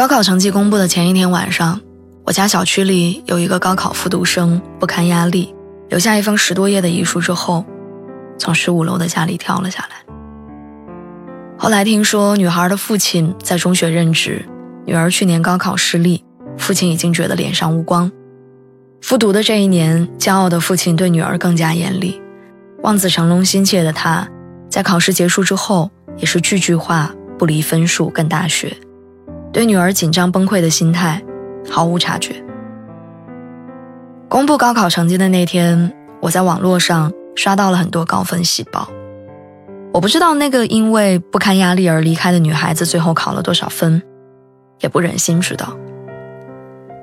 高考成绩公布的前一天晚上，我家小区里有一个高考复读生不堪压力，留下一封十多页的遗书之后，从十五楼的家里跳了下来。后来听说女孩的父亲在中学任职，女儿去年高考失利，父亲已经觉得脸上无光。复读的这一年，骄傲的父亲对女儿更加严厉，望子成龙心切的他，在考试结束之后也是句句话不离分数跟大学。对女儿紧张崩溃的心态毫无察觉。公布高考成绩的那天，我在网络上刷到了很多高分喜报。我不知道那个因为不堪压力而离开的女孩子最后考了多少分，也不忍心知道。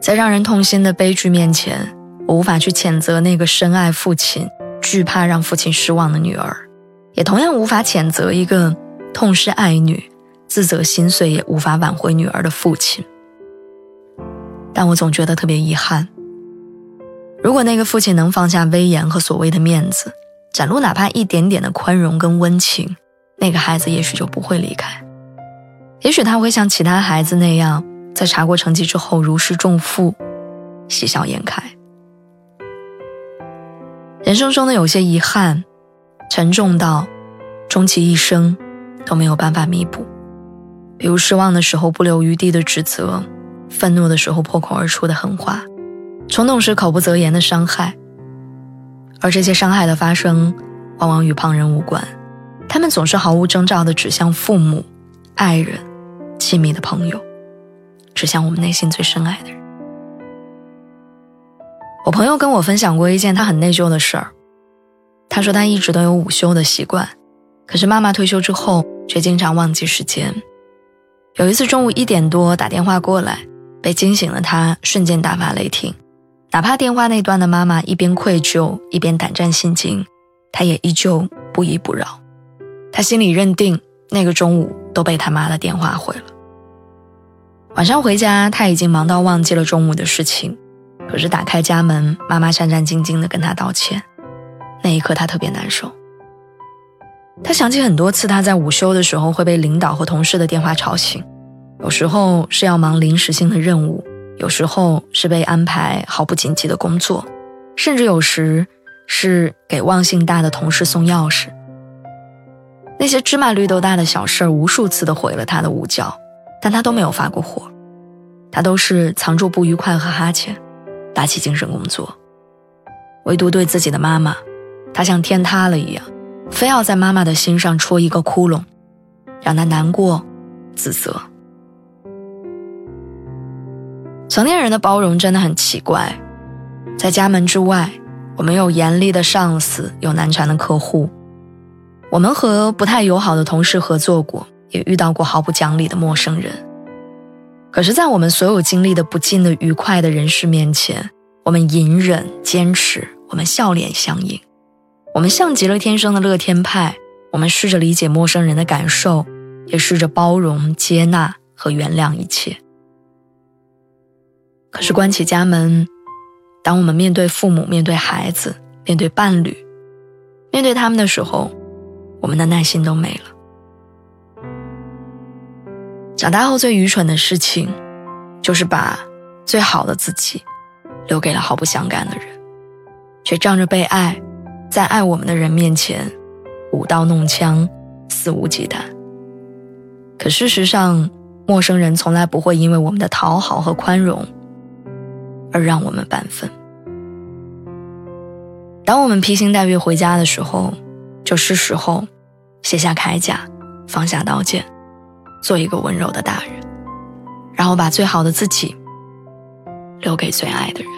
在让人痛心的悲剧面前，我无法去谴责那个深爱父亲、惧怕让父亲失望的女儿，也同样无法谴责一个痛失爱女。自责心碎也无法挽回女儿的父亲，但我总觉得特别遗憾。如果那个父亲能放下威严和所谓的面子，展露哪怕一点点的宽容跟温情，那个孩子也许就不会离开。也许他会像其他孩子那样，在查过成绩之后如释重负，喜笑颜开。人生中的有些遗憾，沉重到终其一生都没有办法弥补。比如失望的时候不留余地的指责，愤怒的时候破口而出的狠话，冲动时口不择言的伤害。而这些伤害的发生，往往与旁人无关，他们总是毫无征兆地指向父母、爱人、亲密的朋友，指向我们内心最深爱的人。我朋友跟我分享过一件他很内疚的事儿，他说他一直都有午休的习惯，可是妈妈退休之后，却经常忘记时间。有一次中午一点多打电话过来，被惊醒了他，瞬间大发雷霆。哪怕电话那端的妈妈一边愧疚一边胆战心惊，他也依旧不依不饶。他心里认定那个中午都被他妈的电话毁了。晚上回家，他已经忙到忘记了中午的事情。可是打开家门，妈妈战战兢兢地跟他道歉。那一刻，他特别难受。他想起很多次，他在午休的时候会被领导和同事的电话吵醒，有时候是要忙临时性的任务，有时候是被安排毫不紧急的工作，甚至有时是给忘性大的同事送钥匙。那些芝麻绿豆大的小事儿，无数次的毁了他的午觉，但他都没有发过火，他都是藏住不愉快和哈欠，打起精神工作。唯独对自己的妈妈，他像天塌了一样。非要在妈妈的心上戳一个窟窿，让她难过、自责。成年人的包容真的很奇怪，在家门之外，我们有严厉的上司，有难缠的客户，我们和不太友好的同事合作过，也遇到过毫不讲理的陌生人。可是，在我们所有经历的不尽的愉快的人事面前，我们隐忍、坚持，我们笑脸相迎。我们像极了天生的乐天派，我们试着理解陌生人的感受，也试着包容、接纳和原谅一切。可是关起家门，当我们面对父母、面对孩子、面对伴侣、面对他们的时候，我们的耐心都没了。长大后最愚蠢的事情，就是把最好的自己留给了毫不相干的人，却仗着被爱。在爱我们的人面前，舞刀弄枪，肆无忌惮。可事实上，陌生人从来不会因为我们的讨好和宽容而让我们半分。当我们披星戴月回家的时候，就是时候卸下铠甲，放下刀剑，做一个温柔的大人，然后把最好的自己留给最爱的人。